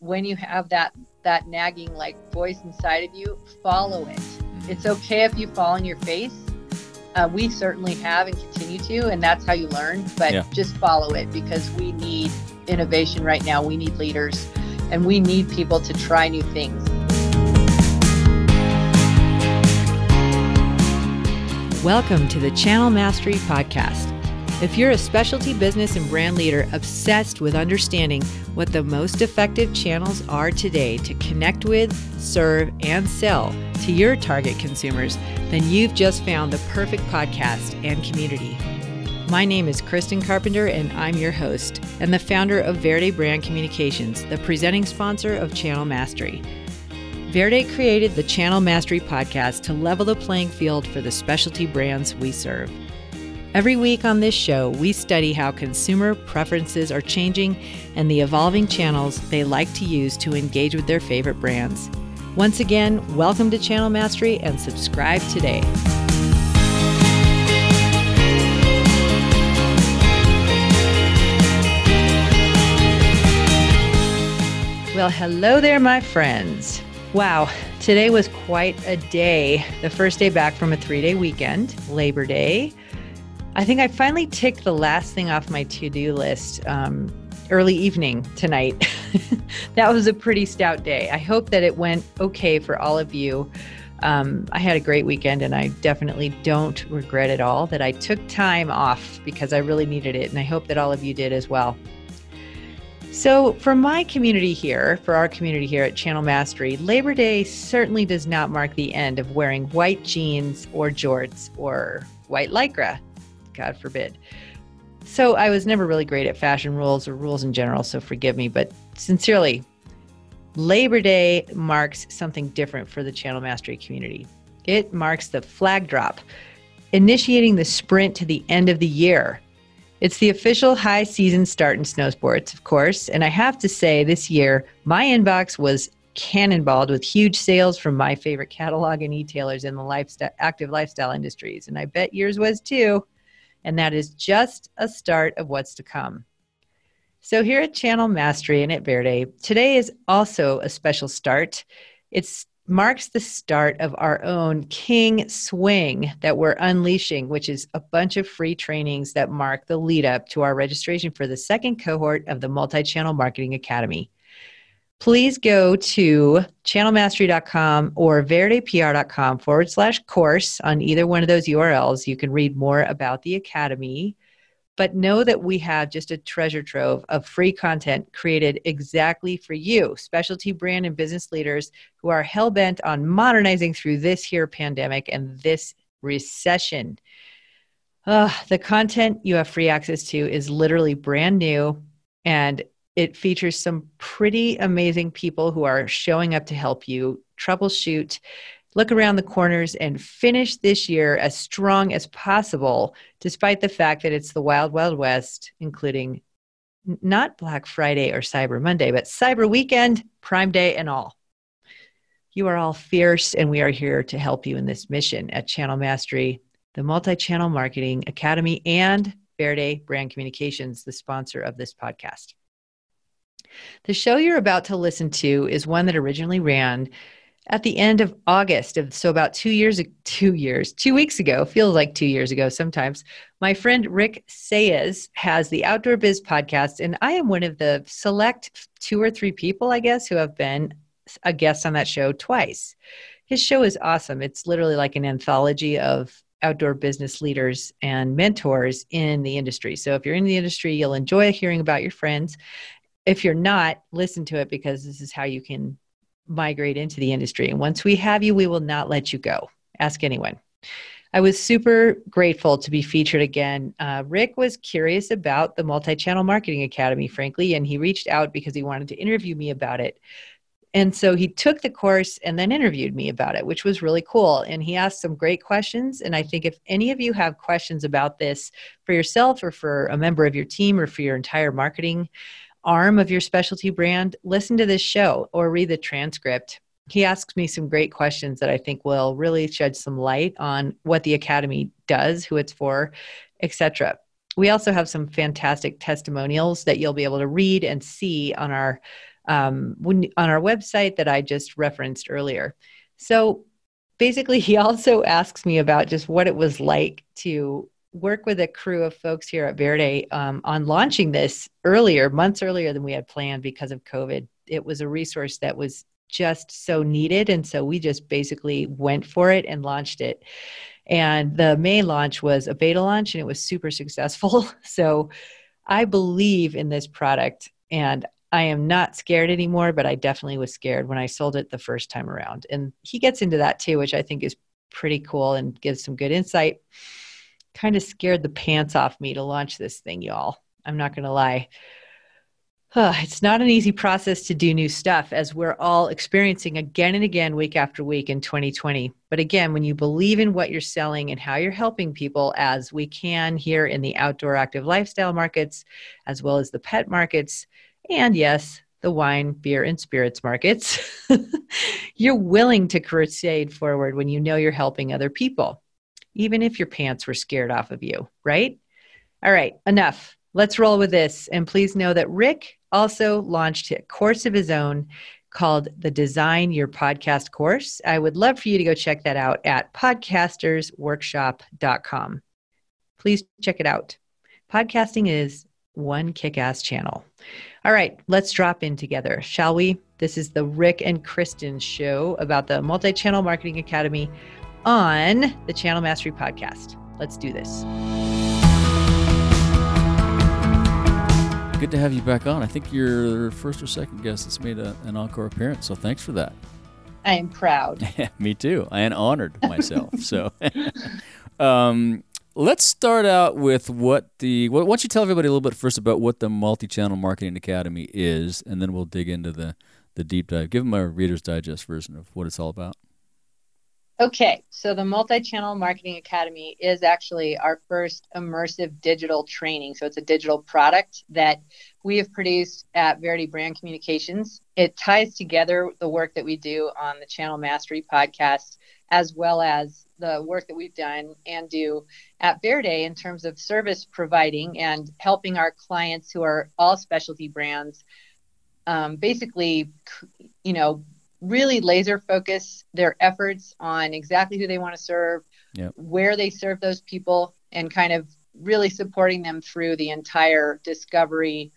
when you have that that nagging like voice inside of you, follow it. Mm-hmm. It's okay if you fall on your face. Uh, we certainly have and continue to, and that's how you learn. But yeah. just follow it because we need innovation right now. We need leaders, and we need people to try new things. Welcome to the Channel Mastery Podcast if you're a specialty business and brand leader obsessed with understanding what the most effective channels are today to connect with, serve, and sell to your target consumers, then you've just found the perfect podcast and community. My name is Kristen Carpenter, and I'm your host and the founder of Verde Brand Communications, the presenting sponsor of Channel Mastery. Verde created the Channel Mastery podcast to level the playing field for the specialty brands we serve. Every week on this show, we study how consumer preferences are changing and the evolving channels they like to use to engage with their favorite brands. Once again, welcome to Channel Mastery and subscribe today. Well, hello there, my friends. Wow, today was quite a day. The first day back from a three day weekend, Labor Day. I think I finally ticked the last thing off my to do list um, early evening tonight. that was a pretty stout day. I hope that it went okay for all of you. Um, I had a great weekend and I definitely don't regret at all that I took time off because I really needed it. And I hope that all of you did as well. So, for my community here, for our community here at Channel Mastery, Labor Day certainly does not mark the end of wearing white jeans or jorts or white lycra. God forbid. So I was never really great at fashion rules or rules in general, so forgive me. But sincerely, Labor Day marks something different for the Channel Mastery community. It marks the flag drop, initiating the sprint to the end of the year. It's the official high season start in snow sports, of course. And I have to say, this year, my inbox was cannonballed with huge sales from my favorite catalog and e-tailers in the active lifestyle industries. And I bet yours was too and that is just a start of what's to come. So, here at Channel Mastery and at Verde, today is also a special start. It marks the start of our own King Swing that we're unleashing, which is a bunch of free trainings that mark the lead up to our registration for the second cohort of the Multi Channel Marketing Academy please go to channelmastery.com or verdepr.com forward slash course on either one of those URLs. You can read more about the Academy. But know that we have just a treasure trove of free content created exactly for you, specialty brand and business leaders who are hell bent on modernizing through this here pandemic and this recession. Uh, the content you have free access to is literally brand new and it features some pretty amazing people who are showing up to help you troubleshoot, look around the corners, and finish this year as strong as possible, despite the fact that it's the wild, wild west, including not Black Friday or Cyber Monday, but Cyber Weekend, Prime Day, and all. You are all fierce, and we are here to help you in this mission at Channel Mastery, the Multi Channel Marketing Academy, and Verde Brand Communications, the sponsor of this podcast. The show you're about to listen to is one that originally ran at the end of August of so about two years two years two weeks ago feels like two years ago sometimes my friend Rick Saez has the Outdoor Biz podcast and I am one of the select two or three people I guess who have been a guest on that show twice. His show is awesome. It's literally like an anthology of outdoor business leaders and mentors in the industry. So if you're in the industry, you'll enjoy hearing about your friends if you're not, listen to it because this is how you can migrate into the industry. And once we have you, we will not let you go. Ask anyone. I was super grateful to be featured again. Uh, Rick was curious about the Multi Channel Marketing Academy, frankly, and he reached out because he wanted to interview me about it. And so he took the course and then interviewed me about it, which was really cool. And he asked some great questions. And I think if any of you have questions about this for yourself or for a member of your team or for your entire marketing arm of your specialty brand, listen to this show or read the transcript. He asks me some great questions that I think will really shed some light on what the academy does, who it's for, etc. We also have some fantastic testimonials that you'll be able to read and see on our um, on our website that I just referenced earlier. So basically, he also asks me about just what it was like to work with a crew of folks here at Verde um, on launching this earlier, months earlier than we had planned because of COVID. It was a resource that was just so needed. And so we just basically went for it and launched it. And the main launch was a beta launch and it was super successful. So I believe in this product and I am not scared anymore, but I definitely was scared when I sold it the first time around. And he gets into that too, which I think is pretty cool and gives some good insight. Kind of scared the pants off me to launch this thing, y'all. I'm not going to lie. it's not an easy process to do new stuff as we're all experiencing again and again, week after week in 2020. But again, when you believe in what you're selling and how you're helping people, as we can here in the outdoor active lifestyle markets, as well as the pet markets, and yes, the wine, beer, and spirits markets, you're willing to crusade forward when you know you're helping other people, even if your pants were scared off of you, right? All right, enough. Let's roll with this. And please know that Rick also launched a course of his own called the Design Your Podcast course. I would love for you to go check that out at podcastersworkshop.com. Please check it out. Podcasting is one kick ass channel. All right, let's drop in together, shall we? This is the Rick and Kristen show about the Multi Channel Marketing Academy on the Channel Mastery Podcast. Let's do this. Good to have you back on. I think you're first or second guest that's made a, an encore appearance, so thanks for that. I am proud. Me too. I am honored myself. so, um, let's start out with what the. Why don't you tell everybody a little bit first about what the Multi-Channel Marketing Academy is, and then we'll dig into the the deep dive. Give them a Reader's Digest version of what it's all about. Okay, so the Multi Channel Marketing Academy is actually our first immersive digital training. So it's a digital product that we have produced at Verde Brand Communications. It ties together the work that we do on the Channel Mastery podcast, as well as the work that we've done and do at Verde in terms of service providing and helping our clients who are all specialty brands um, basically, you know, really laser focus their efforts on exactly who they want to serve, yep. where they serve those people, and kind of really supporting them through the entire discovery,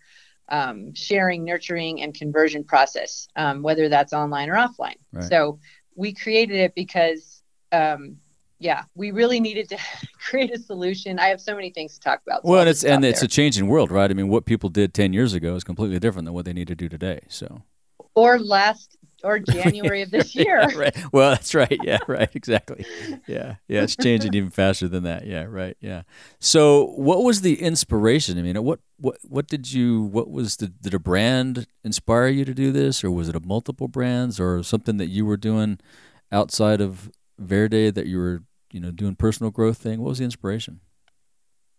um, sharing, nurturing, and conversion process, um, whether that's online or offline. Right. So we created it because, um, yeah, we really needed to create a solution. I have so many things to talk about. So well, and it's and there. it's a changing world, right? I mean, what people did ten years ago is completely different than what they need to do today. So or last or January of this year. right. Well, that's right. Yeah, right. Exactly. Yeah. Yeah. It's changing even faster than that. Yeah. Right. Yeah. So, what was the inspiration? I mean, what what what did you? What was the did a brand inspire you to do this, or was it a multiple brands, or something that you were doing outside of Verde that you were you know doing personal growth thing? What was the inspiration?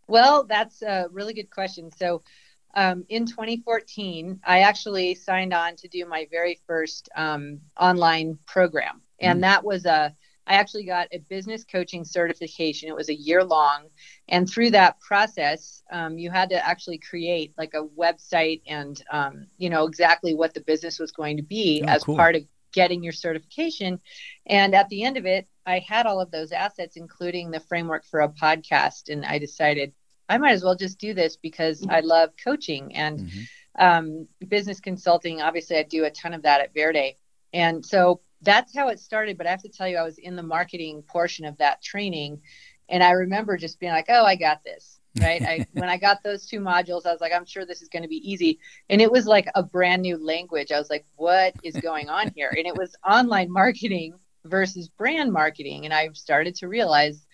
Well, that's a really good question. So um, in 2014, I actually signed on to do my very first um, online program. And mm. that was a, I actually got a business coaching certification. It was a year long. And through that process, um, you had to actually create like a website and, um, you know, exactly what the business was going to be oh, as cool. part of getting your certification. And at the end of it, I had all of those assets, including the framework for a podcast. And I decided, I might as well just do this because mm-hmm. I love coaching and mm-hmm. um, business consulting. Obviously, I do a ton of that at Verde. And so that's how it started. But I have to tell you, I was in the marketing portion of that training. And I remember just being like, oh, I got this. Right. I, when I got those two modules, I was like, I'm sure this is going to be easy. And it was like a brand new language. I was like, what is going on here? And it was online marketing versus brand marketing. And I started to realize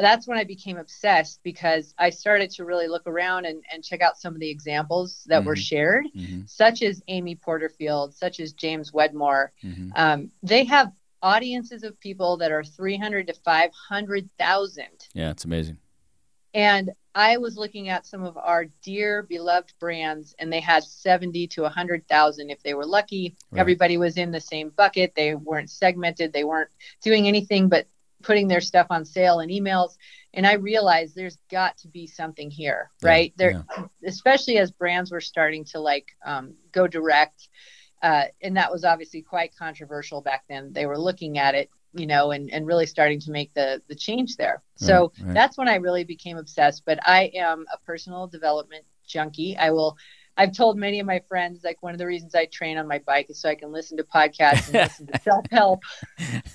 that's when I became obsessed because I started to really look around and, and check out some of the examples that mm-hmm. were shared, mm-hmm. such as Amy Porterfield, such as James Wedmore. Mm-hmm. Um, they have audiences of people that are 300 to 500,000. Yeah, it's amazing. And I was looking at some of our dear beloved brands, and they had 70 to 100,000 if they were lucky. Right. Everybody was in the same bucket. They weren't segmented. They weren't doing anything but putting their stuff on sale and emails and i realized there's got to be something here right yeah, there yeah. especially as brands were starting to like um, go direct uh, and that was obviously quite controversial back then. They were looking at it, you know, and, and really starting to make the the change there. So right, right. that's when I really became obsessed. But I am a personal development junkie. I will I've told many of my friends like one of the reasons I train on my bike is so I can listen to podcasts and listen to self help.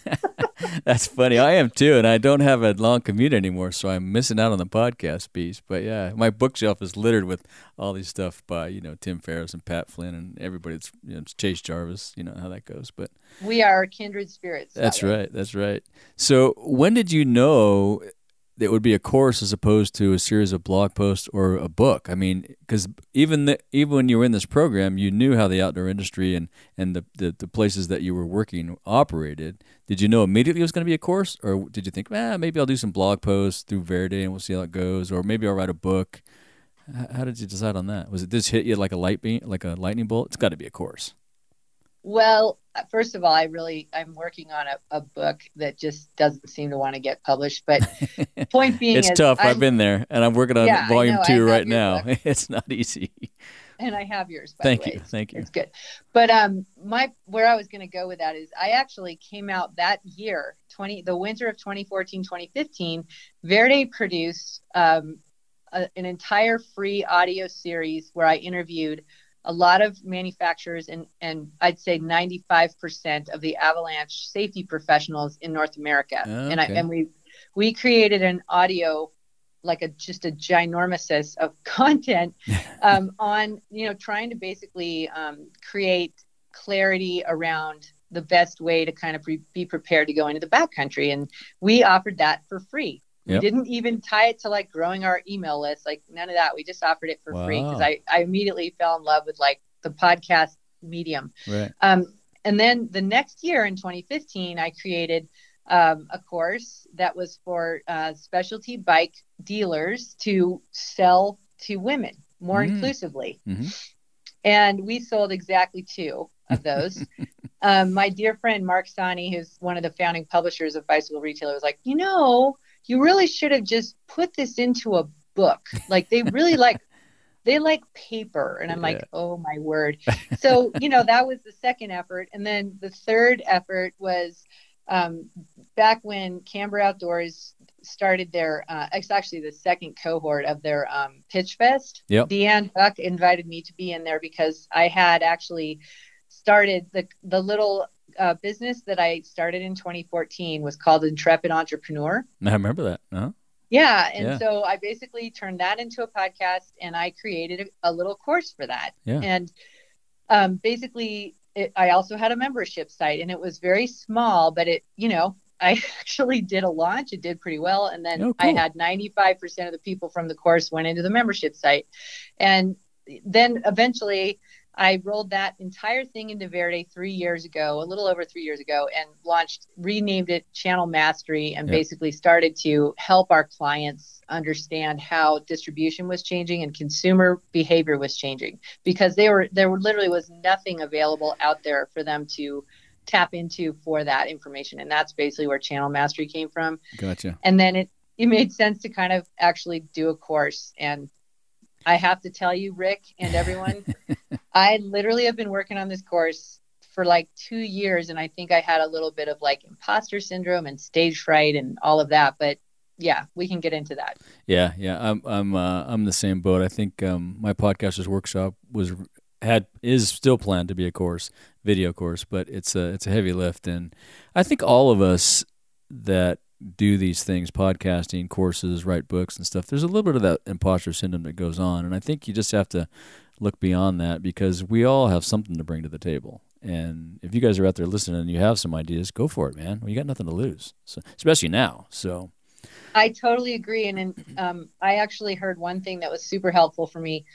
That's funny. I am too, and I don't have a long commute anymore, so I'm missing out on the podcast piece. But yeah, my bookshelf is littered with all these stuff by you know Tim Ferriss and Pat Flynn and everybody. It's, you know, Chase Jarvis. You know how that goes. But we are kindred spirits. That's that right. That's right. So when did you know it would be a course as opposed to a series of blog posts or a book. I mean, because even the, even when you were in this program, you knew how the outdoor industry and and the, the, the places that you were working operated. Did you know immediately it was going to be a course, or did you think, ah, maybe I'll do some blog posts through Verde and we'll see how it goes, or maybe I'll write a book? How did you decide on that? Was it this hit you like a light beam, like a lightning bolt? It's got to be a course. Well, first of all, I really I'm working on a, a book that just doesn't seem to want to get published. But point being, it's tough. i have been there, and I'm working on yeah, volume two right now. it's not easy. And I have yours. Thank you. Thank you. It's good. But um, my where I was going to go with that is I actually came out that year, twenty the winter of 2014, 2015. Verde produced um, a, an entire free audio series where I interviewed a lot of manufacturers and, and I'd say 95% of the avalanche safety professionals in North America. Okay. And I, and we, we created an audio, like a, just a ginormous of content um, on, you know, trying to basically um, create clarity around the best way to kind of pre- be prepared to go into the backcountry. And we offered that for free. Yep. We didn't even tie it to like growing our email list, like none of that. We just offered it for wow. free because I, I immediately fell in love with like the podcast medium. Right. Um, and then the next year in 2015, I created um, a course that was for uh, specialty bike dealers to sell to women more mm. inclusively. Mm-hmm. And we sold exactly two of those. um, my dear friend Marc Sani, who's one of the founding publishers of Bicycle Retailer, was like, you know, you really should have just put this into a book. Like they really like they like paper. And i'm like oh my word. So you know that was the second effort. And then the third effort was um, back when camber outdoors started their uh, it's actually the second cohort of their um, pitch fest. Yep. deanne buck invited me to be in there because i had actually started the the little uh, business that I started in 2014 was called Intrepid Entrepreneur. I remember that. Uh-huh. Yeah. And yeah. so I basically turned that into a podcast and I created a, a little course for that. Yeah. And um, basically, it, I also had a membership site and it was very small, but it, you know, I actually did a launch. It did pretty well. And then oh, cool. I had 95% of the people from the course went into the membership site. And then eventually, I rolled that entire thing into Verde three years ago, a little over three years ago, and launched, renamed it Channel Mastery, and yep. basically started to help our clients understand how distribution was changing and consumer behavior was changing because they were there literally was nothing available out there for them to tap into for that information, and that's basically where Channel Mastery came from. Gotcha. And then it it made sense to kind of actually do a course and I have to tell you, Rick and everyone, I literally have been working on this course for like two years, and I think I had a little bit of like imposter syndrome and stage fright and all of that. But yeah, we can get into that. Yeah, yeah, I'm I'm uh, I'm the same boat. I think um, my podcasters workshop was had is still planned to be a course, video course, but it's a it's a heavy lift, and I think all of us that do these things, podcasting, courses, write books and stuff, there's a little bit of that imposter syndrome that goes on. And I think you just have to look beyond that because we all have something to bring to the table. And if you guys are out there listening and you have some ideas, go for it, man. Well, you got nothing to lose, so, especially now. So I totally agree. And, and um, I actually heard one thing that was super helpful for me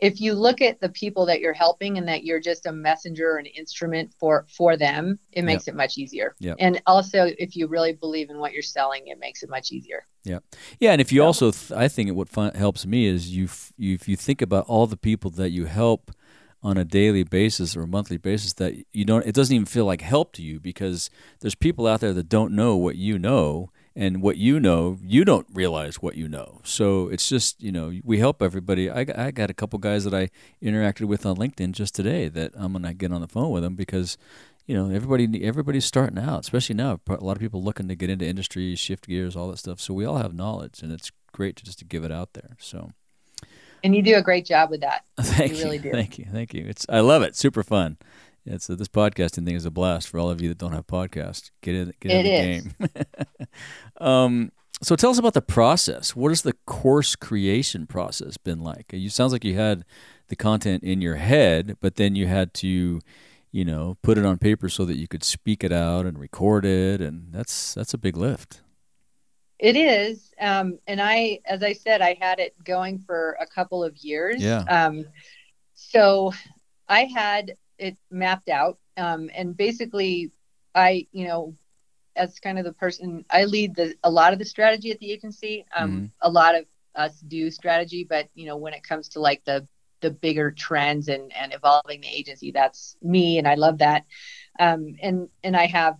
if you look at the people that you're helping and that you're just a messenger or an instrument for for them it makes yep. it much easier yep. and also if you really believe in what you're selling it makes it much easier yeah yeah and if you so, also th- i think what fun- helps me is you, f- you if you think about all the people that you help on a daily basis or a monthly basis that you don't it doesn't even feel like help to you because there's people out there that don't know what you know and what you know, you don't realize what you know. So it's just, you know, we help everybody. I, I got a couple guys that I interacted with on LinkedIn just today that I'm going to get on the phone with them because, you know, everybody everybody's starting out, especially now. A lot of people looking to get into industry, shift gears, all that stuff. So we all have knowledge, and it's great to just to give it out there. So. And you do a great job with that. Thank you. Really do. Thank you. Thank you. It's I love it. Super fun. It's uh, this podcasting thing is a blast for all of you that don't have podcasts. Get in, get in the game. um, so tell us about the process. What has the course creation process been like? You sounds like you had the content in your head, but then you had to, you know, put it on paper so that you could speak it out and record it, and that's that's a big lift. It is, um, and I, as I said, I had it going for a couple of years. Yeah. Um, so I had it mapped out. Um, and basically, I, you know, as kind of the person, I lead the a lot of the strategy at the agency. Um, mm-hmm. A lot of us do strategy, but you know, when it comes to like the the bigger trends and and evolving the agency, that's me, and I love that. Um, and and I have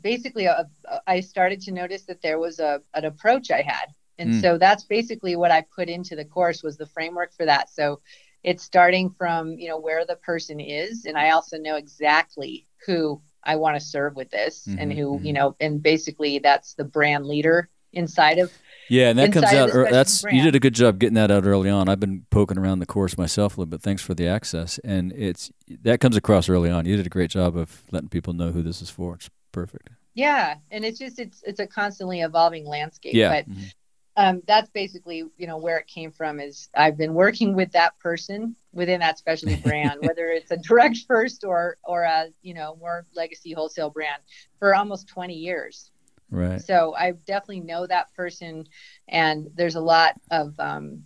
basically a, a, I started to notice that there was a an approach I had, and mm. so that's basically what I put into the course was the framework for that. So it's starting from you know where the person is and i also know exactly who i want to serve with this mm-hmm, and who mm-hmm. you know and basically that's the brand leader inside of yeah and that comes out that's brand. you did a good job getting that out early on i've been poking around the course myself a little bit thanks for the access and it's that comes across early on you did a great job of letting people know who this is for it's perfect yeah and it's just it's it's a constantly evolving landscape yeah. but mm-hmm um, that's basically you know where it came from is i've been working with that person within that specialty brand whether it's a direct first or or a you know more legacy wholesale brand for almost 20 years. Right. So i definitely know that person and there's a lot of um,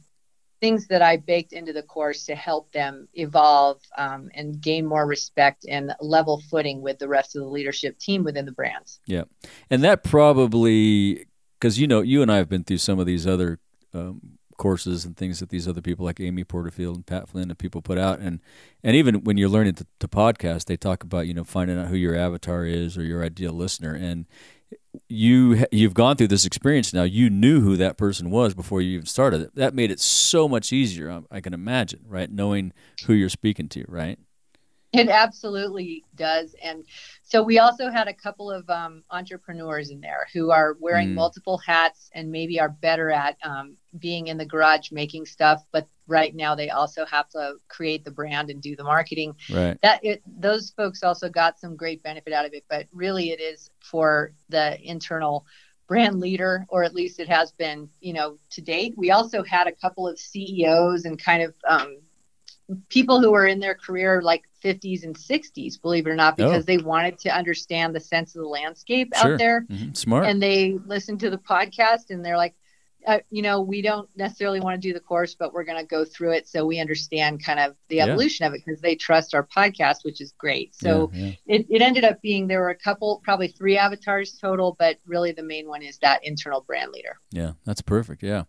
things that i baked into the course to help them evolve um, and gain more respect and level footing with the rest of the leadership team within the brands. Yeah and that probably because you know you and I have been through some of these other um, courses and things that these other people like Amy Porterfield and Pat Flynn and people put out, and and even when you're learning to, to podcast, they talk about you know finding out who your avatar is or your ideal listener, and you you've gone through this experience now. You knew who that person was before you even started it. That made it so much easier. I, I can imagine, right? Knowing who you're speaking to, right? It absolutely does. And so we also had a couple of um, entrepreneurs in there who are wearing mm. multiple hats and maybe are better at um, being in the garage making stuff, but right now they also have to create the brand and do the marketing. Right. That it, those folks also got some great benefit out of it, but really it is for the internal brand leader, or at least it has been, you know, to date. We also had a couple of CEOs and kind of um, people who were in their career like 50s and 60s, believe it or not, because oh. they wanted to understand the sense of the landscape sure. out there. Mm-hmm. Smart. And they listened to the podcast and they're like, uh, you know, we don't necessarily want to do the course, but we're going to go through it so we understand kind of the evolution yeah. of it because they trust our podcast, which is great. So yeah, yeah. It, it ended up being there were a couple, probably three avatars total, but really the main one is that internal brand leader. Yeah, that's perfect. Yeah.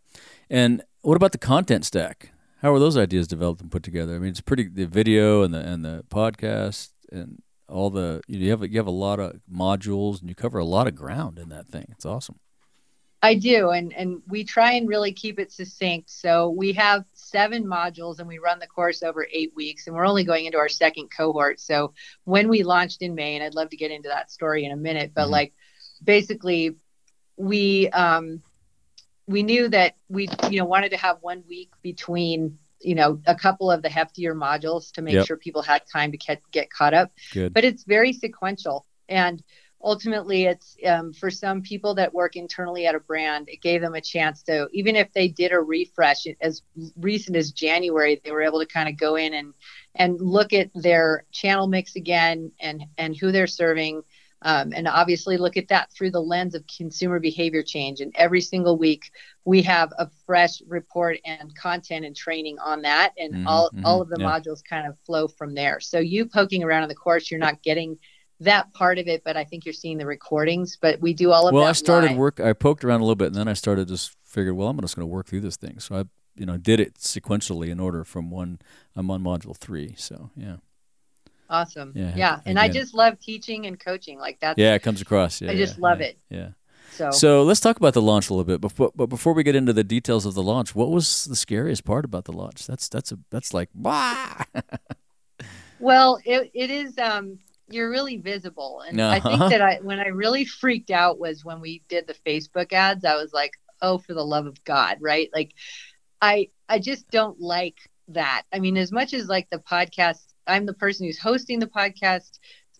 And what about the content stack? How were those ideas developed and put together? I mean, it's pretty the video and the and the podcast and all the you have you have a lot of modules and you cover a lot of ground in that thing. It's awesome. I do, and and we try and really keep it succinct. So we have seven modules, and we run the course over eight weeks, and we're only going into our second cohort. So when we launched in May, and I'd love to get into that story in a minute, but mm-hmm. like basically, we um, we knew that we you know wanted to have one week between you know a couple of the heftier modules to make yep. sure people had time to get, get caught up Good. but it's very sequential and ultimately it's um, for some people that work internally at a brand it gave them a chance to even if they did a refresh as recent as january they were able to kind of go in and and look at their channel mix again and and who they're serving um, and obviously look at that through the lens of consumer behavior change. And every single week we have a fresh report and content and training on that. And mm-hmm, all, mm-hmm, all of the yeah. modules kind of flow from there. So you poking around in the course, you're not getting that part of it, but I think you're seeing the recordings. But we do all of that. well. I started live. work. I poked around a little bit, and then I started just figured, well, I'm just going to work through this thing. So I, you know, did it sequentially in order from one. I'm on module three. So yeah. Awesome. Yeah. yeah. And I just love teaching and coaching. Like that. Yeah, it comes across. Yeah. I just yeah, love it. Yeah. So, so let's talk about the launch a little bit. Before, but before we get into the details of the launch, what was the scariest part about the launch? That's that's a that's like bah. well, it, it is. Um, you're really visible, and uh-huh. I think uh-huh. that I when I really freaked out was when we did the Facebook ads. I was like, oh, for the love of God, right? Like, I I just don't like that. I mean, as much as like the podcast, I'm the person who's hosting the podcast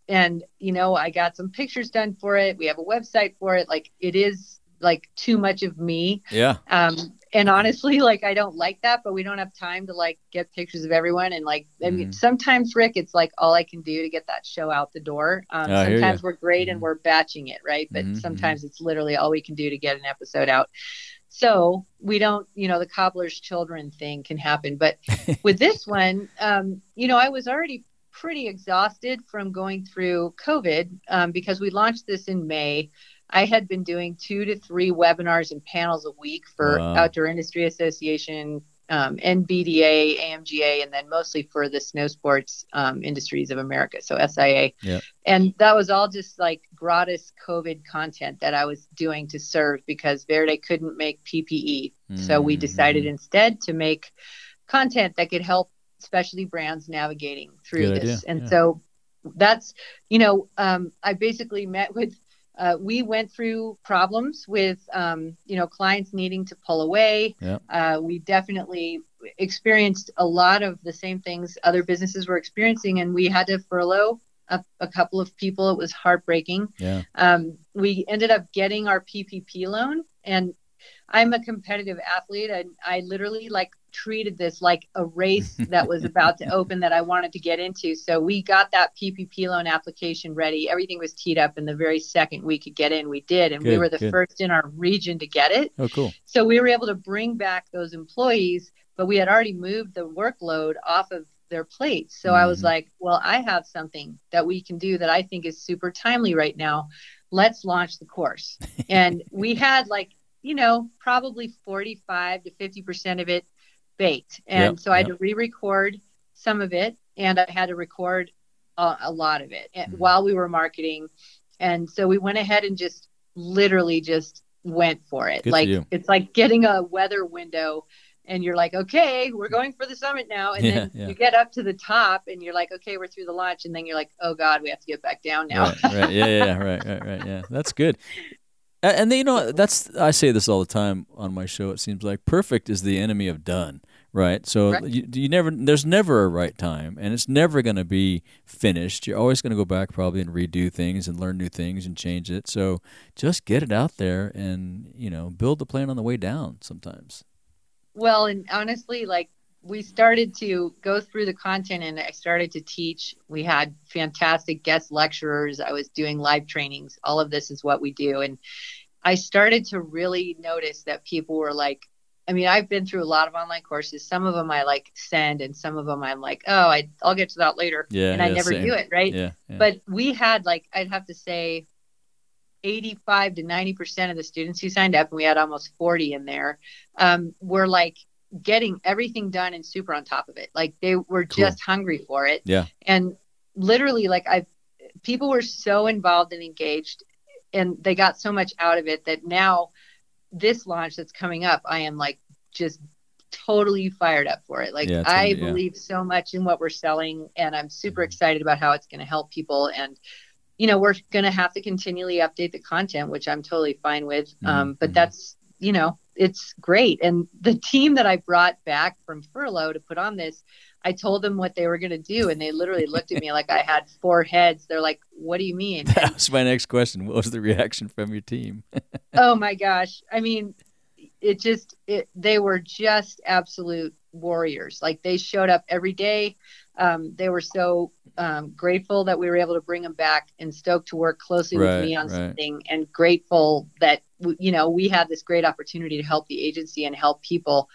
and you know i got some pictures done for it we have a website for it like it is like too much of me yeah um and honestly like i don't like that but we don't have time to like get pictures of everyone and like i mean mm. sometimes rick it's like all i can do to get that show out the door um, sometimes we're great mm. and mm-hmm. we're batching it right but mm-hmm. sometimes it's literally all we can do to get an episode out so we don't you know the cobbler's children thing can happen but with this one um you know i was already pretty exhausted from going through COVID um, because we launched this in May. I had been doing two to three webinars and panels a week for wow. Outdoor Industry Association, um, NBDA, AMGA, and then mostly for the snow sports um, industries of America, so SIA. Yep. And that was all just like gratis COVID content that I was doing to serve because Verde couldn't make PPE. Mm-hmm. So we decided mm-hmm. instead to make content that could help specialty brands navigating through Good this. Idea. And yeah. so that's, you know, um, I basically met with, uh, we went through problems with, um, you know, clients needing to pull away. Yeah. Uh, we definitely experienced a lot of the same things other businesses were experiencing, and we had to furlough a, a, couple of people. It was heartbreaking. Yeah. Um, we ended up getting our PPP loan, and I'm a competitive athlete, and I literally like treated this like a race that was about to open that I wanted to get into. So we got that PPP loan application ready. Everything was teed up, and the very second we could get in, we did, and good, we were the good. first in our region to get it. Oh, cool! So we were able to bring back those employees, but we had already moved the workload off of their plates. So mm-hmm. I was mm-hmm. like, well, I have something that we can do that I think is super timely right now. Let's launch the course. and we had like you know, probably 45 to 50% of it baked. And yep, so I had yep. to re record some of it and I had to record a, a lot of it mm-hmm. while we were marketing. And so we went ahead and just literally just went for it. Good like for it's like getting a weather window and you're like, okay, we're going for the summit now. And yeah, then yeah. you get up to the top and you're like, okay, we're through the launch. And then you're like, oh God, we have to get back down now. Right, right. Yeah, yeah, right, right, right. Yeah. That's good. And then, you know, that's I say this all the time on my show. It seems like perfect is the enemy of done, right? So right. You, you never there's never a right time, and it's never going to be finished. You're always going to go back probably and redo things and learn new things and change it. So just get it out there and you know build the plan on the way down. Sometimes. Well, and honestly, like we started to go through the content and I started to teach. We had fantastic guest lecturers. I was doing live trainings. All of this is what we do. And I started to really notice that people were like, I mean, I've been through a lot of online courses. Some of them I like send, and some of them I'm like, oh, I, will get to that later. Yeah. And I yeah, never same. do it. Right. Yeah, yeah. But we had like, I'd have to say, 85 to 90% of the students who signed up, and we had almost 40 in there, um, were like getting everything done and super on top of it. Like they were cool. just hungry for it. Yeah. And literally, like I, people were so involved and engaged, and they got so much out of it that now, this launch that's coming up, I am like just totally fired up for it. Like yeah, I yeah. believe so much in what we're selling, and I'm super mm-hmm. excited about how it's going to help people and you know we're going to have to continually update the content which i'm totally fine with mm-hmm. um, but mm-hmm. that's you know it's great. And the team that I brought back from furlough to put on this, I told them what they were going to do, and they literally looked at me like I had four heads. They're like, "What do you mean?" That was my next question. What was the reaction from your team? oh my gosh! I mean, it just it, they were just absolute warriors. Like they showed up every day. Um, they were so um, grateful that we were able to bring them back and stoked to work closely right, with me on right. something and grateful that you know we had this great opportunity to help the agency and help people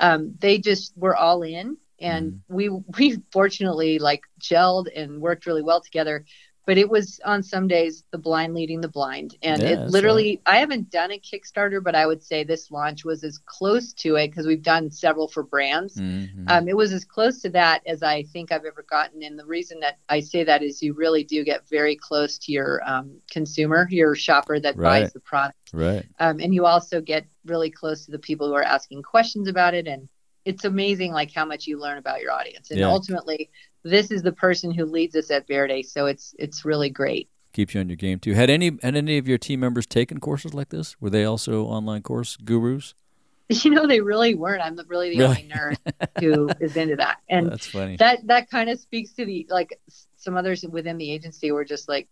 um, they just were all in and mm. we we fortunately like gelled and worked really well together but it was on some days the blind leading the blind and yeah, it literally right. i haven't done a kickstarter but i would say this launch was as close to it because we've done several for brands mm-hmm. um, it was as close to that as i think i've ever gotten and the reason that i say that is you really do get very close to your um, consumer your shopper that right. buys the product right um, and you also get really close to the people who are asking questions about it and it's amazing like how much you learn about your audience and yeah. ultimately this is the person who leads us at Verde. So it's it's really great. Keeps you on your game too. Had any had any of your team members taken courses like this? Were they also online course gurus? You know, they really weren't. I'm really the really? only nerd who is into that, and that's funny. That that kind of speaks to the like some others within the agency were just like,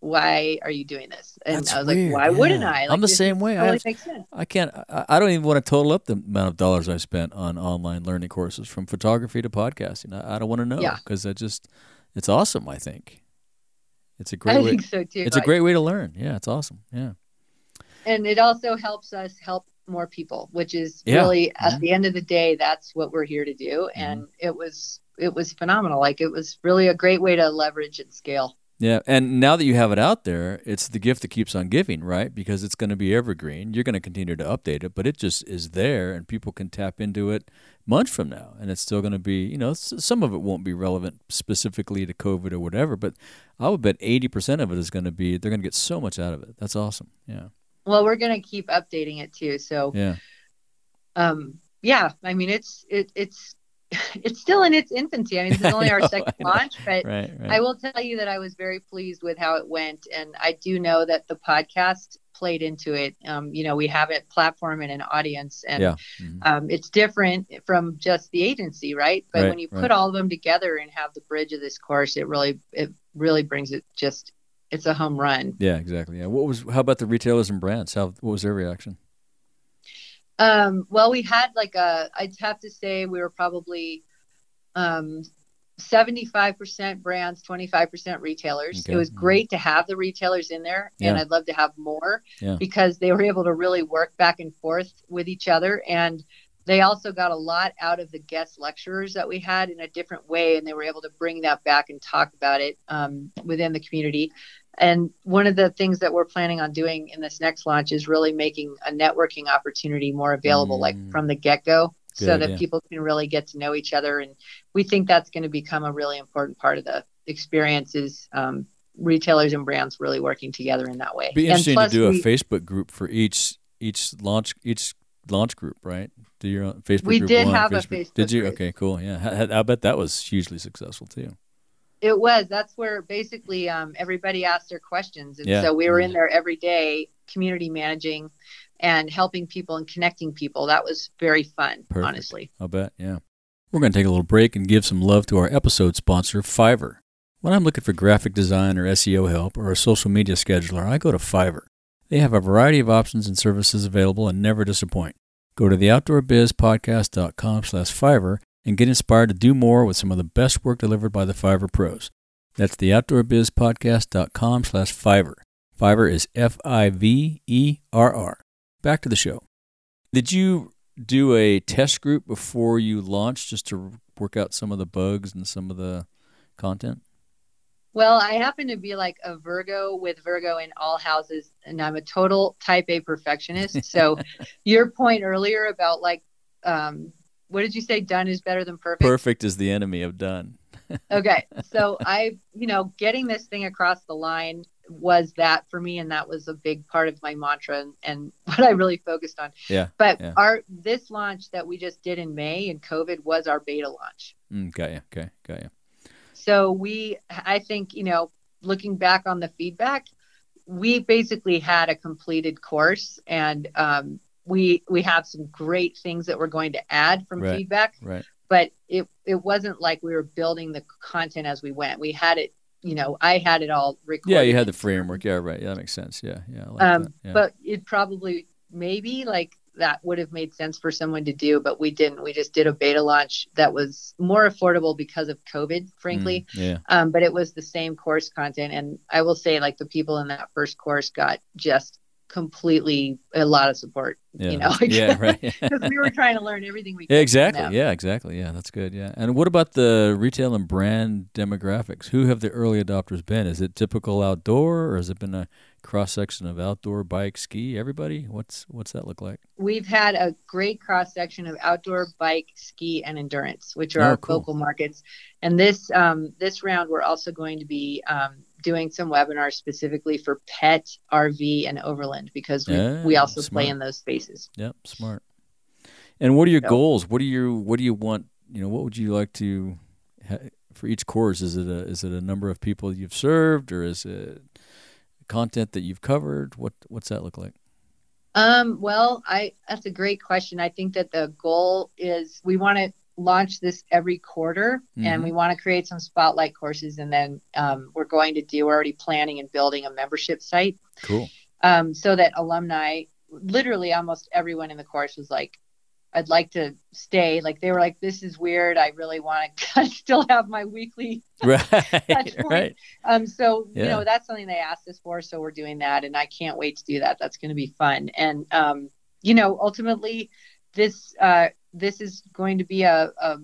why are you doing this? And That's I was weird. like, why yeah. wouldn't I? Like, I'm the same way. I, have, I can't, I, I, don't even want to total up the amount of dollars I spent on online learning courses from photography to podcasting. I, I don't want to know because yeah. I just, it's awesome. I think it's a great I way. think so too. It's a great way to learn. Yeah. It's awesome. Yeah. And it also helps us help more people, which is yeah. really at the end of the day, that's what we're here to do. Mm-hmm. And it was, it was phenomenal. Like it was really a great way to leverage and scale. Yeah, and now that you have it out there, it's the gift that keeps on giving, right? Because it's going to be evergreen. You're going to continue to update it, but it just is there, and people can tap into it months from now, and it's still going to be, you know, some of it won't be relevant specifically to COVID or whatever, but I would bet 80% of it is going to be. They're going to get so much out of it. That's awesome. Yeah. Well, we're going to keep updating it too. So yeah. Um. Yeah. I mean, it's it it's it's still in its infancy. I mean, this is only know, our second launch, but right, right. I will tell you that I was very pleased with how it went, and I do know that the podcast played into it. Um, you know, we have a platform and an audience, and yeah. mm-hmm. um, it's different from just the agency, right? But right, when you put all of them together and have the bridge of this course, it really it really brings it just it's a home run. Yeah, exactly. Yeah. What was how about the retailers and brands? How what was their reaction? Um, well, we had like a, I'd have to say we were probably um, 75% brands, 25% retailers. Okay. It was great to have the retailers in there, yeah. and I'd love to have more yeah. because they were able to really work back and forth with each other. And they also got a lot out of the guest lecturers that we had in a different way, and they were able to bring that back and talk about it um, within the community. And one of the things that we're planning on doing in this next launch is really making a networking opportunity more available, mm. like from the get go, so that people can really get to know each other. And we think that's going to become a really important part of the experience is um, retailers and brands really working together in that way. Be interesting to do we, a Facebook group for each each launch each launch group, right? Do your own Facebook. Group. We did one, have Facebook. a Facebook. Did you? Group. Okay, cool. Yeah, I, I bet that was hugely successful too. It was. That's where basically um, everybody asked their questions, and yeah. so we were in there every day, community managing, and helping people and connecting people. That was very fun, Perfect. honestly. I'll bet. Yeah. We're going to take a little break and give some love to our episode sponsor, Fiverr. When I'm looking for graphic design or SEO help or a social media scheduler, I go to Fiverr. They have a variety of options and services available and never disappoint. Go to theoutdoorbizpodcast.com slash Fiverr and get inspired to do more with some of the best work delivered by the Fiverr pros. That's the outdoorbizpodcast.com slash Fiverr. Fiverr is F I V E R R. Back to the show. Did you do a test group before you launched just to work out some of the bugs and some of the content? Well, I happen to be like a Virgo with Virgo in all houses, and I'm a total type A perfectionist. So, your point earlier about like um, what did you say? Done is better than perfect. Perfect is the enemy of done. okay. So I, you know, getting this thing across the line was that for me and that was a big part of my mantra and, and what I really focused on. Yeah. But yeah. our this launch that we just did in May in COVID was our beta launch. Mm, got you. Okay. Got you. So we I think, you know, looking back on the feedback, we basically had a completed course and um, we we have some great things that we're going to add from right, feedback right. but it it wasn't like we were building the content as we went. We had it you know i had it all recorded. Yeah you had the framework. Yeah right. Yeah that makes sense. Yeah yeah, like um yeah. but it probably maybe like that would have made sense for someone to do but we didn't. We just did a beta launch that was more affordable because of covid frankly. Mm, yeah. Um but it was the same course content and i will say like the people in that first course got just completely a lot of support. Yeah. You know, yeah, right. Because we were trying to learn everything we could. Yeah, exactly. Yeah, exactly. Yeah, that's good. Yeah. And what about the retail and brand demographics? Who have the early adopters been? Is it typical outdoor, or has it been a cross section of outdoor, bike, ski? Everybody? What's what's that look like? We've had a great cross section of outdoor, bike, ski, and endurance, which are oh, our cool. focal markets. And this um, this round, we're also going to be um, doing some webinars specifically for pet, RV, and overland because we, yeah, we also smart. play in those spaces. Yep, smart. And what are your so, goals? What do you what do you want? You know, what would you like to ha- for each course? Is it a is it a number of people you've served, or is it content that you've covered? What what's that look like? Um, well, I that's a great question. I think that the goal is we want to launch this every quarter mm-hmm. and we want to create some spotlight courses and then um, we're going to do we're already planning and building a membership site. Cool. Um, so that alumni literally almost everyone in the course was like i'd like to stay. Like they were like this is weird. I really want to still have my weekly right right. Um so yeah. you know that's something they asked us for so we're doing that and i can't wait to do that. That's going to be fun. And um you know ultimately this uh this is going to be a, a,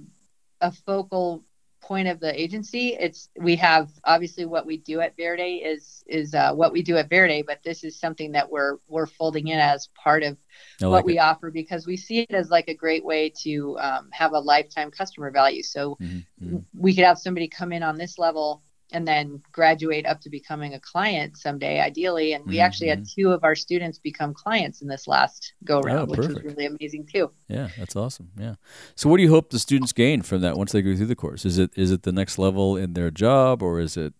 a focal point of the agency. It's we have obviously what we do at Verde is is uh, what we do at Verde, but this is something that we're we're folding in as part of like what we offer because we see it as like a great way to um, have a lifetime customer value. So mm-hmm. we could have somebody come in on this level and then graduate up to becoming a client someday, ideally. And we mm-hmm. actually had mm-hmm. two of our students become clients in this last go round, oh, which was really amazing too. Yeah, that's awesome. Yeah. So, what do you hope the students gain from that once they go through the course? Is it is it the next level in their job, or is it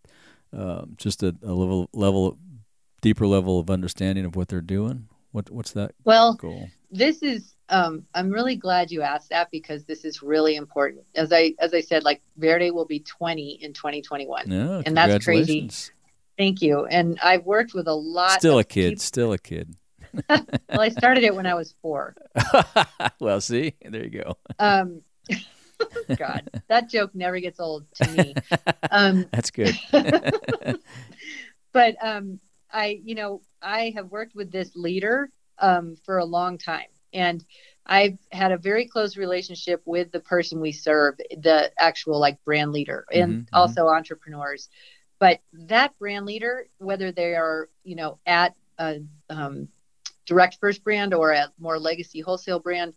um, just a, a level level deeper level of understanding of what they're doing? What what's that? Well, goal? this is um, I'm really glad you asked that because this is really important. As I as I said, like Verde will be 20 in 2021, yeah, and that's crazy. Thank you. And I've worked with a lot. Still a kid. People. Still a kid. well, I started it when I was four. well, see, there you go. Um, God, that joke never gets old to me. Um, That's good. but um, I, you know, I have worked with this leader um, for a long time. And I've had a very close relationship with the person we serve, the actual like brand leader, and mm-hmm, also mm-hmm. entrepreneurs. But that brand leader, whether they are, you know, at a um, direct first brand or a more legacy wholesale brand,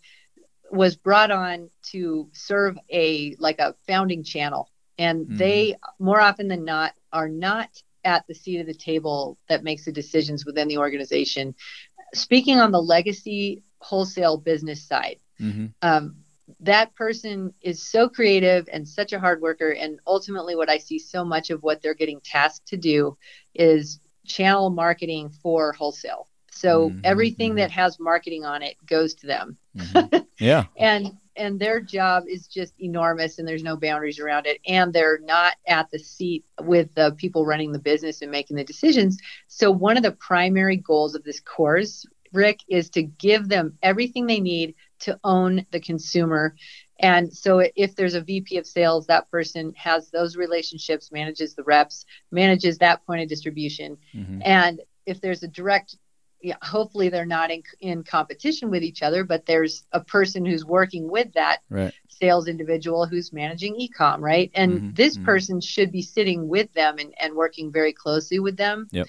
was brought on to serve a like a founding channel. And mm-hmm. they more often than not are not at the seat of the table that makes the decisions within the organization speaking on the legacy wholesale business side, mm-hmm. um, that person is so creative and such a hard worker. And ultimately, what I see so much of what they're getting tasked to do is channel marketing for wholesale. So mm-hmm. everything mm-hmm. that has marketing on it goes to them. Mm-hmm. Yeah. and and their job is just enormous and there's no boundaries around it and they're not at the seat with the people running the business and making the decisions so one of the primary goals of this course rick is to give them everything they need to own the consumer and so if there's a vp of sales that person has those relationships manages the reps manages that point of distribution mm-hmm. and if there's a direct yeah, hopefully they're not in, in competition with each other, but there's a person who's working with that right. sales individual who's managing ecom, right? And mm-hmm, this mm-hmm. person should be sitting with them and, and working very closely with them yep.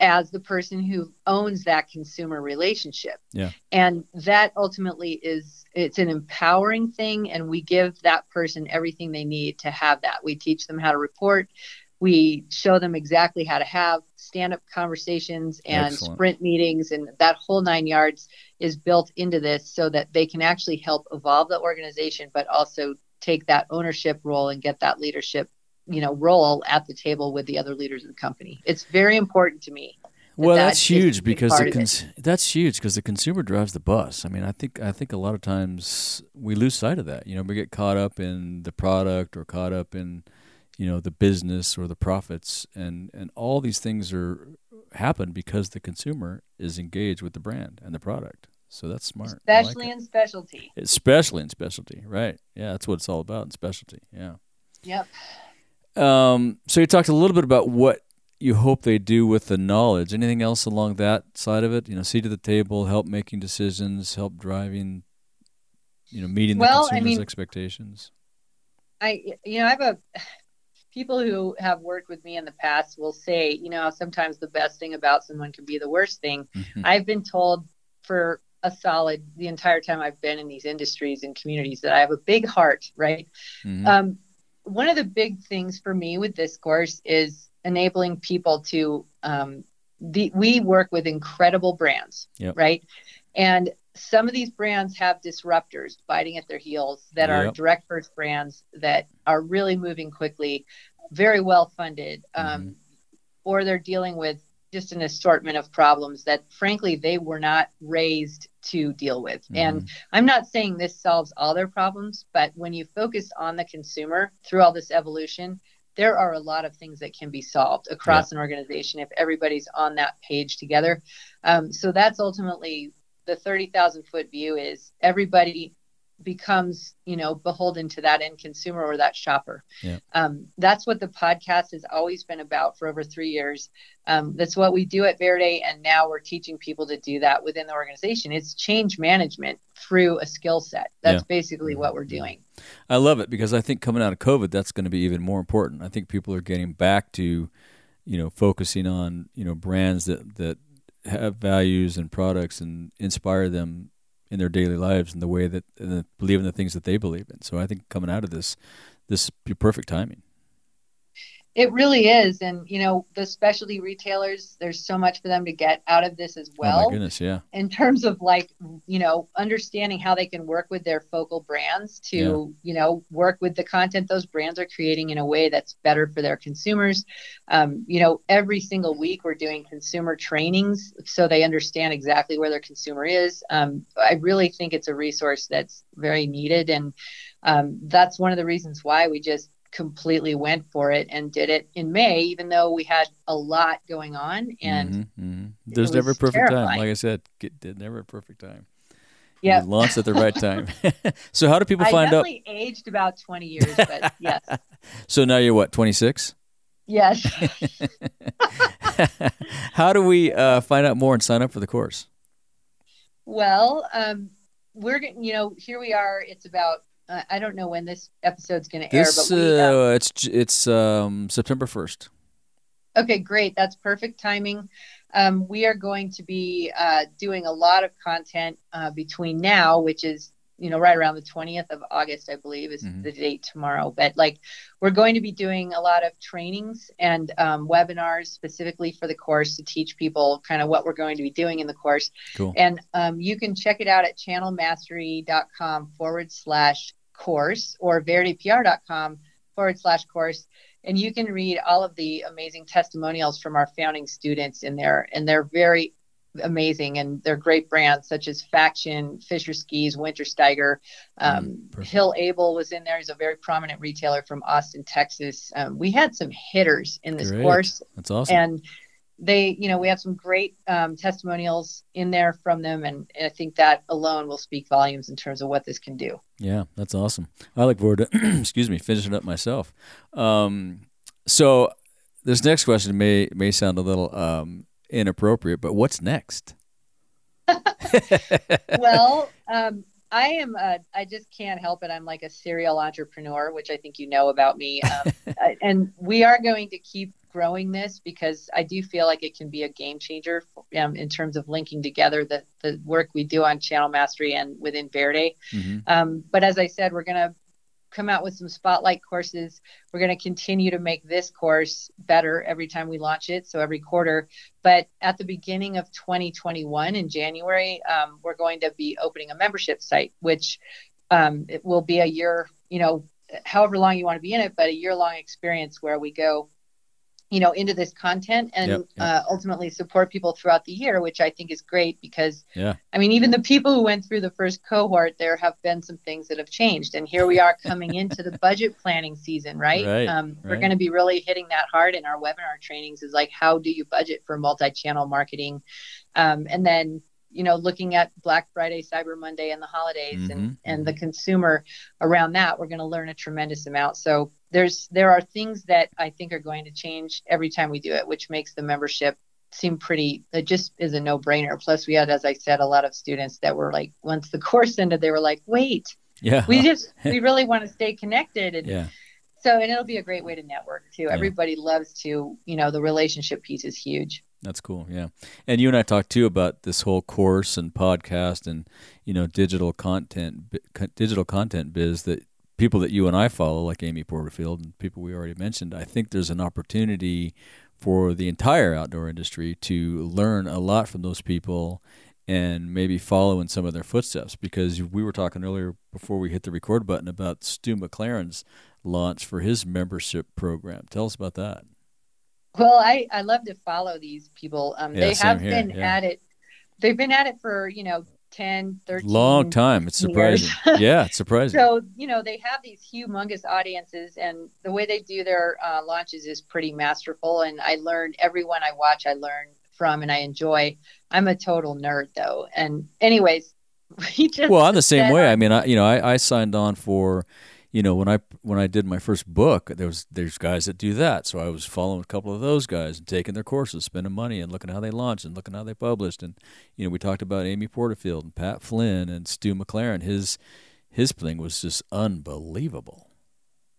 As the person who owns that consumer relationship. Yeah. And that ultimately is it's an empowering thing and we give that person everything they need to have that. We teach them how to report we show them exactly how to have stand up conversations and Excellent. sprint meetings, and that whole nine yards is built into this so that they can actually help evolve the organization, but also take that ownership role and get that leadership you know role at the table with the other leaders of the company. It's very important to me well that that's huge because the cons- that's huge because the consumer drives the bus. I mean i think i think a lot of times we lose sight of that. You know we get caught up in the product or caught up in you know the business or the profits and and all these things are happen because the consumer is engaged with the brand and the product. So that's smart. Especially like in specialty. Especially in specialty right. Yeah that's what it's all about in specialty. Yeah. Yep um, so you talked a little bit about what you hope they do with the knowledge. Anything else along that side of it? You know, seat at the table, help making decisions, help driving. You know, meeting the consumer's I mean, expectations. I, you know, I have a people who have worked with me in the past will say, you know, sometimes the best thing about someone can be the worst thing. Mm-hmm. I've been told for a solid the entire time I've been in these industries and communities that I have a big heart, right? Mm-hmm. Um, one of the big things for me with this course is enabling people to um, the, we work with incredible brands, yep. right? And some of these brands have disruptors biting at their heels that yep. are direct first brands that are really moving quickly, very well funded, um, mm-hmm. or they're dealing with just an assortment of problems that frankly they were not raised to deal with. Mm-hmm. And I'm not saying this solves all their problems, but when you focus on the consumer through all this evolution, there are a lot of things that can be solved across yeah. an organization if everybody's on that page together. Um, so that's ultimately the 30,000 foot view is everybody becomes you know beholden to that end consumer or that shopper. Yeah. um, that's what the podcast has always been about for over three years. Um, that's what we do at verde and now we're teaching people to do that within the organization. It's change management through a skill set. That's yeah. basically what we're doing. I love it because i think coming out of covid that's going to be even more important. I think people are getting back to you know focusing on you know brands that that have values and products and inspire them in their daily lives and the way that and believe in the things that they believe in. So I think coming out of this, this be perfect timing. It really is. And, you know, the specialty retailers, there's so much for them to get out of this as well. Oh, my goodness. Yeah. In terms of like, you know, understanding how they can work with their focal brands to, yeah. you know, work with the content those brands are creating in a way that's better for their consumers. Um, you know, every single week we're doing consumer trainings so they understand exactly where their consumer is. Um, I really think it's a resource that's very needed. And um, that's one of the reasons why we just completely went for it and did it in May, even though we had a lot going on. And mm-hmm, mm-hmm. there's never a perfect terrifying. time. Like I said, get, never a perfect time. Yeah, launched at the right time. so how do people find out? I aged about 20 years, but yes. so now you're what, 26? Yes. how do we uh, find out more and sign up for the course? Well, um, we're getting, you know here we are. It's about uh, I don't know when this episode's going to air, but we, uh, it's it's um, September first. Okay, great. That's perfect timing. Um, we are going to be uh, doing a lot of content uh, between now, which is you know, right around the 20th of August, I believe is mm-hmm. the date tomorrow. But like, we're going to be doing a lot of trainings and um, webinars specifically for the course to teach people kind of what we're going to be doing in the course. Cool. And um, you can check it out at channelmastery.com forward slash course or verdepr.com forward slash course. And you can read all of the amazing testimonials from our founding students in there. And they're very amazing and they're great brands such as Faction, Fischer Skis, Wintersteiger. Um, mm, Hill Abel was in there. He's a very prominent retailer from Austin, Texas. Um, we had some hitters in this great. course. That's awesome. And they, you know, we have some great um, testimonials in there from them. And, and I think that alone will speak volumes in terms of what this can do. Yeah, that's awesome. I look forward to, excuse me, finishing up myself. Um, so this next question may may sound a little um, inappropriate, but what's next? well, um, I am. Uh, I just can't help it. I'm like a serial entrepreneur, which I think you know about me. Um, and we are going to keep growing this because I do feel like it can be a game changer um, in terms of linking together the the work we do on Channel Mastery and within Verde. Mm-hmm. Um, but as I said, we're going to come out with some spotlight courses. We're going to continue to make this course better every time we launch it, so every quarter. But at the beginning of 2021 in January, um, we're going to be opening a membership site, which um, it will be a year, you know, however long you want to be in it, but a year long experience where we go you know into this content and yep, yep. Uh, ultimately support people throughout the year which i think is great because yeah. I mean even the people who went through the first cohort there have been some things that have changed. And here we are coming into the budget planning season right, right um, we're going to be really hitting that hard in our webinar trainings is like how do you budget for multi-channel marketing? Um, and then you know looking at black friday cyber monday and the holidays mm-hmm. and and the consumer around that we're going to learn a tremendous amount. So there's there are things that I think are going to change every time we do it, which makes the membership seem pretty it just is a no-brainer. Plus we had as i said a lot of students that were like once the course ended they were like wait yeah. we just we really want to stay connected. And yeah. so and it'll be a great way to network too. Yeah. everybody loves to you know the relationship piece is huge. That's cool yeah. And you and i talked too about this whole course and podcast and you know digital content digital content biz that people that you and i follow like amy porterfield and people we already mentioned i think there's an opportunity for the entire outdoor industry to learn a lot from those people and maybe follow in some of their footsteps because we were talking earlier before we hit the record button about Stu McLaren's launch for his membership program. Tell us about that. Well, I, I love to follow these people. Um, yeah, they have here, been yeah. at it. They've been at it for, you know, 10, 13 long time. It's surprising. yeah, it's surprising. So, you know, they have these humongous audiences and the way they do their uh, launches is pretty masterful. And I learned everyone I watch, I learn from and I enjoy. I'm a total nerd though. And anyways, we just Well, I'm the same way. I mean, I, you know, I, I signed on for you know when I when I did my first book, there was there's guys that do that. So I was following a couple of those guys and taking their courses, spending money and looking how they launched and looking how they published. And you know we talked about Amy Porterfield and Pat Flynn and Stu McLaren. His his thing was just unbelievable.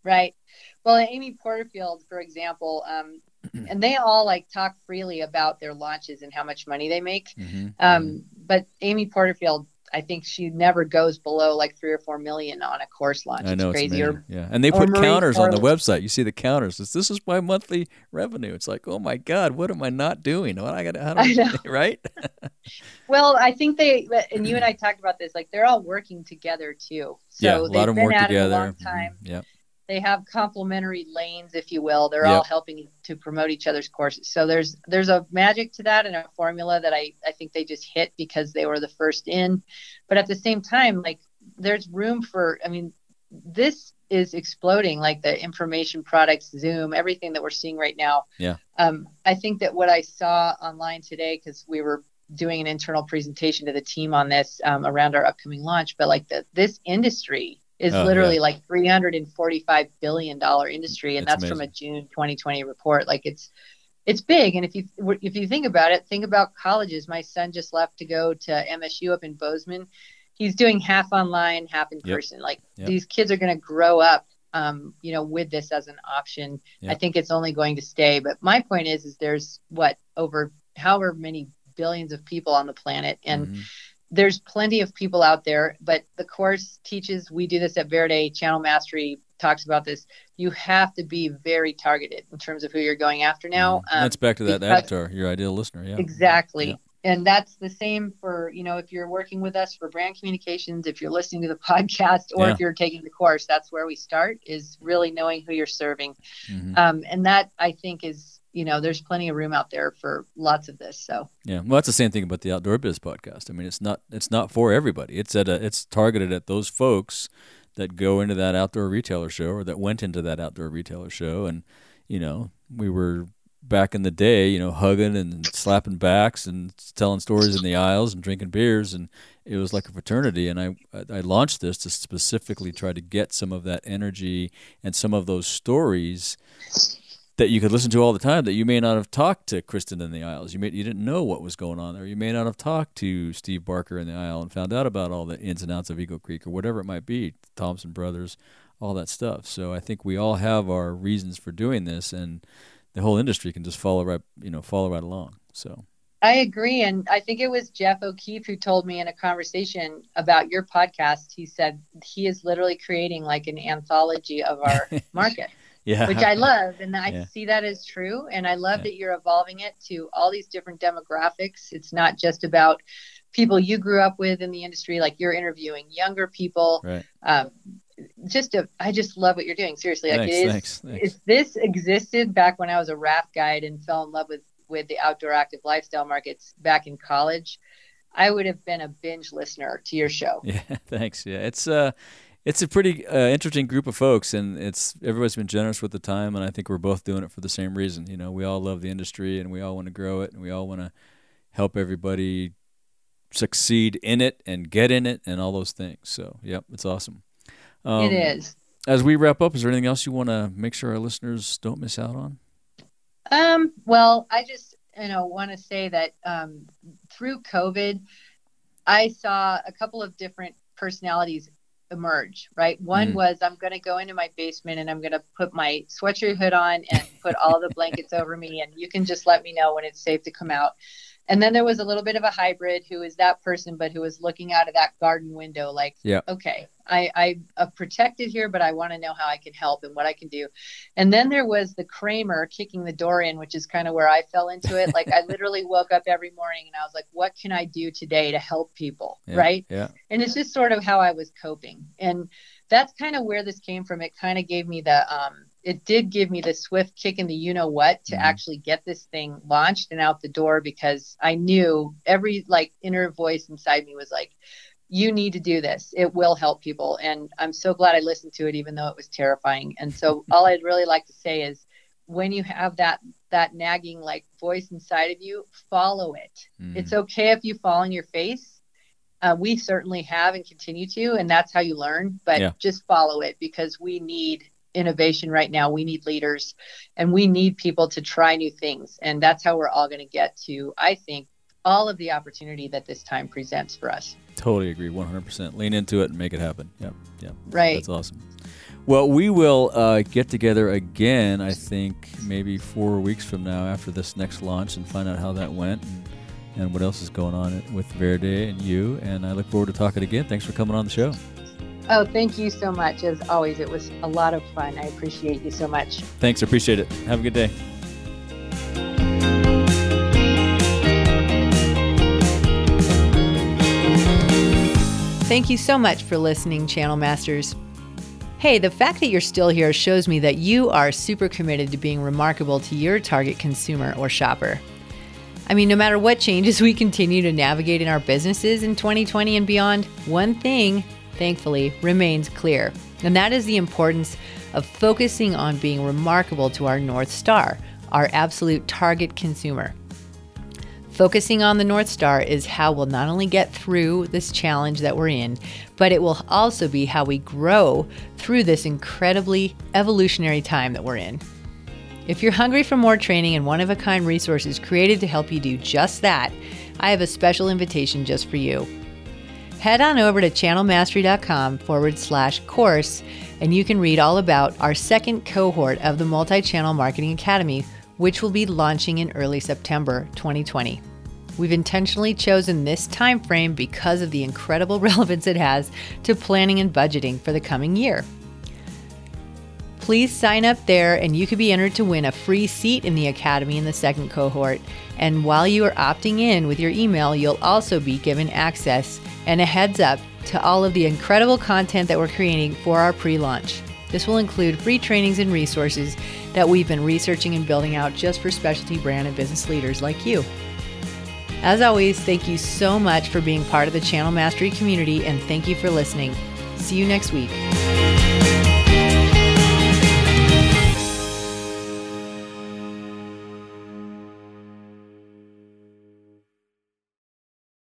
Right. Well, Amy Porterfield, for example, um, and they all like talk freely about their launches and how much money they make. Mm-hmm. Um, mm-hmm. but Amy Porterfield I think she never goes below like three or four million on a course launch. I know it's crazy. Or, yeah, and they put counters on the website. You see the counters. This, this is my monthly revenue. It's like, oh my god, what am I not doing? What I got? How do I, know. right? well, I think they and you and I talked about this. Like they're all working together too. So yeah, a lot of them work together. a long mm-hmm. time. Mm-hmm. Yep they have complementary lanes if you will. They're yep. all helping to promote each other's courses. So there's there's a magic to that and a formula that i i think they just hit because they were the first in. But at the same time like there's room for i mean this is exploding like the information products zoom everything that we're seeing right now. Yeah. Um i think that what i saw online today because we were doing an internal presentation to the team on this um, around our upcoming launch but like the this industry is oh, literally yeah. like 345 billion dollar industry and that's, that's from a June 2020 report. Like it's it's big. And if you if you think about it think about colleges. My son just left to go to MSU up in Bozeman. He's doing half online half in yep. person. Like yep. these kids are going to grow up um, you know with this as an option. Yep. i think it's only going to stay. But my point is is there's what over however many billions of people on the planet. And mm-hmm there's plenty of people out there, but the course teaches, we do this at Verde, Channel Mastery talks about this. You have to be very targeted in terms of who you're going after now. Mm-hmm. Um, that's back to that avatar, your ideal listener. Yeah. Exactly. Yeah. And that's the same for, you know, if you're working with us for brand communications, if you're listening to the podcast, or yeah. if you're taking the course, that's where we start is really knowing who you're serving. Mm-hmm. Um, and that I think is you know, there's plenty of room out there for lots of this. So yeah, well, that's the same thing about the Outdoor Biz podcast. I mean, it's not it's not for everybody. It's at a, it's targeted at those folks that go into that outdoor retailer show or that went into that outdoor retailer show, and you know, we were back in the day, you know, hugging and slapping backs and telling stories in the aisles and drinking beers, and it was like a fraternity. And I I launched this to specifically try to get some of that energy and some of those stories that you could listen to all the time that you may not have talked to Kristen in the aisles. You may you didn't know what was going on there. You may not have talked to Steve Barker in the aisle and found out about all the ins and outs of Eagle Creek or whatever it might be, Thompson Brothers, all that stuff. So I think we all have our reasons for doing this, and the whole industry can just follow right, you know, follow right along. So. I agree. And I think it was Jeff O'Keefe who told me in a conversation about your podcast. He said he is literally creating like an anthology of our market yeah. which I love. And I yeah. see that as true. And I love yeah. that you're evolving it to all these different demographics. It's not just about people you grew up with in the industry, like you're interviewing younger people. Right. Um, just a, I just love what you're doing. Seriously, like thanks, it is. Thanks, thanks. If this existed back when I was a raft guide and fell in love with with the outdoor active lifestyle markets back in college, I would have been a binge listener to your show. Yeah, thanks. Yeah, it's uh, it's a pretty uh, interesting group of folks, and it's everybody's been generous with the time, and I think we're both doing it for the same reason. You know, we all love the industry, and we all want to grow it, and we all want to help everybody succeed in it and get in it, and all those things. So, yep, it's awesome. Um, it is. as we wrap up, is there anything else you want to make sure our listeners don't miss out on? Um, well, I just you know want to say that um, through COVID, I saw a couple of different personalities emerge. Right, one mm. was I'm going to go into my basement and I'm going to put my sweatshirt hood on and put all the blankets over me, and you can just let me know when it's safe to come out. And then there was a little bit of a hybrid who is that person, but who was looking out of that garden window, like, yeah. okay, I, I, am protected here, but I want to know how I can help and what I can do. And then there was the Kramer kicking the door in, which is kind of where I fell into it. like I literally woke up every morning and I was like, what can I do today to help people? Yeah, right. Yeah. And it's just sort of how I was coping. And that's kind of where this came from. It kind of gave me the, um, it did give me the swift kick in the you know what to mm-hmm. actually get this thing launched and out the door because I knew every like inner voice inside me was like, you need to do this. It will help people. And I'm so glad I listened to it, even though it was terrifying. And so all I'd really like to say is when you have that that nagging like voice inside of you, follow it. Mm-hmm. It's okay if you fall on your face. Uh, we certainly have and continue to, and that's how you learn. But yeah. just follow it because we need innovation right now. We need leaders and we need people to try new things. And that's how we're all going to get to, I think, all of the opportunity that this time presents for us. Totally agree. 100%. Lean into it and make it happen. Yep. Yep. Right. That's awesome. Well, we will uh, get together again, I think, maybe four weeks from now after this next launch and find out how that went and, and what else is going on with Verde and you. And I look forward to talking again. Thanks for coming on the show. Oh, thank you so much. As always, it was a lot of fun. I appreciate you so much. Thanks. Appreciate it. Have a good day. Thank you so much for listening, Channel Masters. Hey, the fact that you're still here shows me that you are super committed to being remarkable to your target consumer or shopper. I mean, no matter what changes we continue to navigate in our businesses in 2020 and beyond, one thing thankfully, remains clear. And that is the importance of focusing on being remarkable to our North Star, our absolute target consumer. Focusing on the North Star is how we'll not only get through this challenge that we're in, but it will also be how we grow through this incredibly evolutionary time that we're in. If you're hungry for more training and one of a kind resources created to help you do just that, I have a special invitation just for you head on over to channelmastery.com forward slash course and you can read all about our second cohort of the Multi Channel Marketing Academy, which will be launching in early September 2020. We've intentionally chosen this time frame because of the incredible relevance it has to planning and budgeting for the coming year. Please sign up there and you could be entered to win a free seat in the Academy in the second cohort. And while you are opting in with your email, you'll also be given access and a heads up to all of the incredible content that we're creating for our pre launch. This will include free trainings and resources that we've been researching and building out just for specialty brand and business leaders like you. As always, thank you so much for being part of the Channel Mastery community and thank you for listening. See you next week.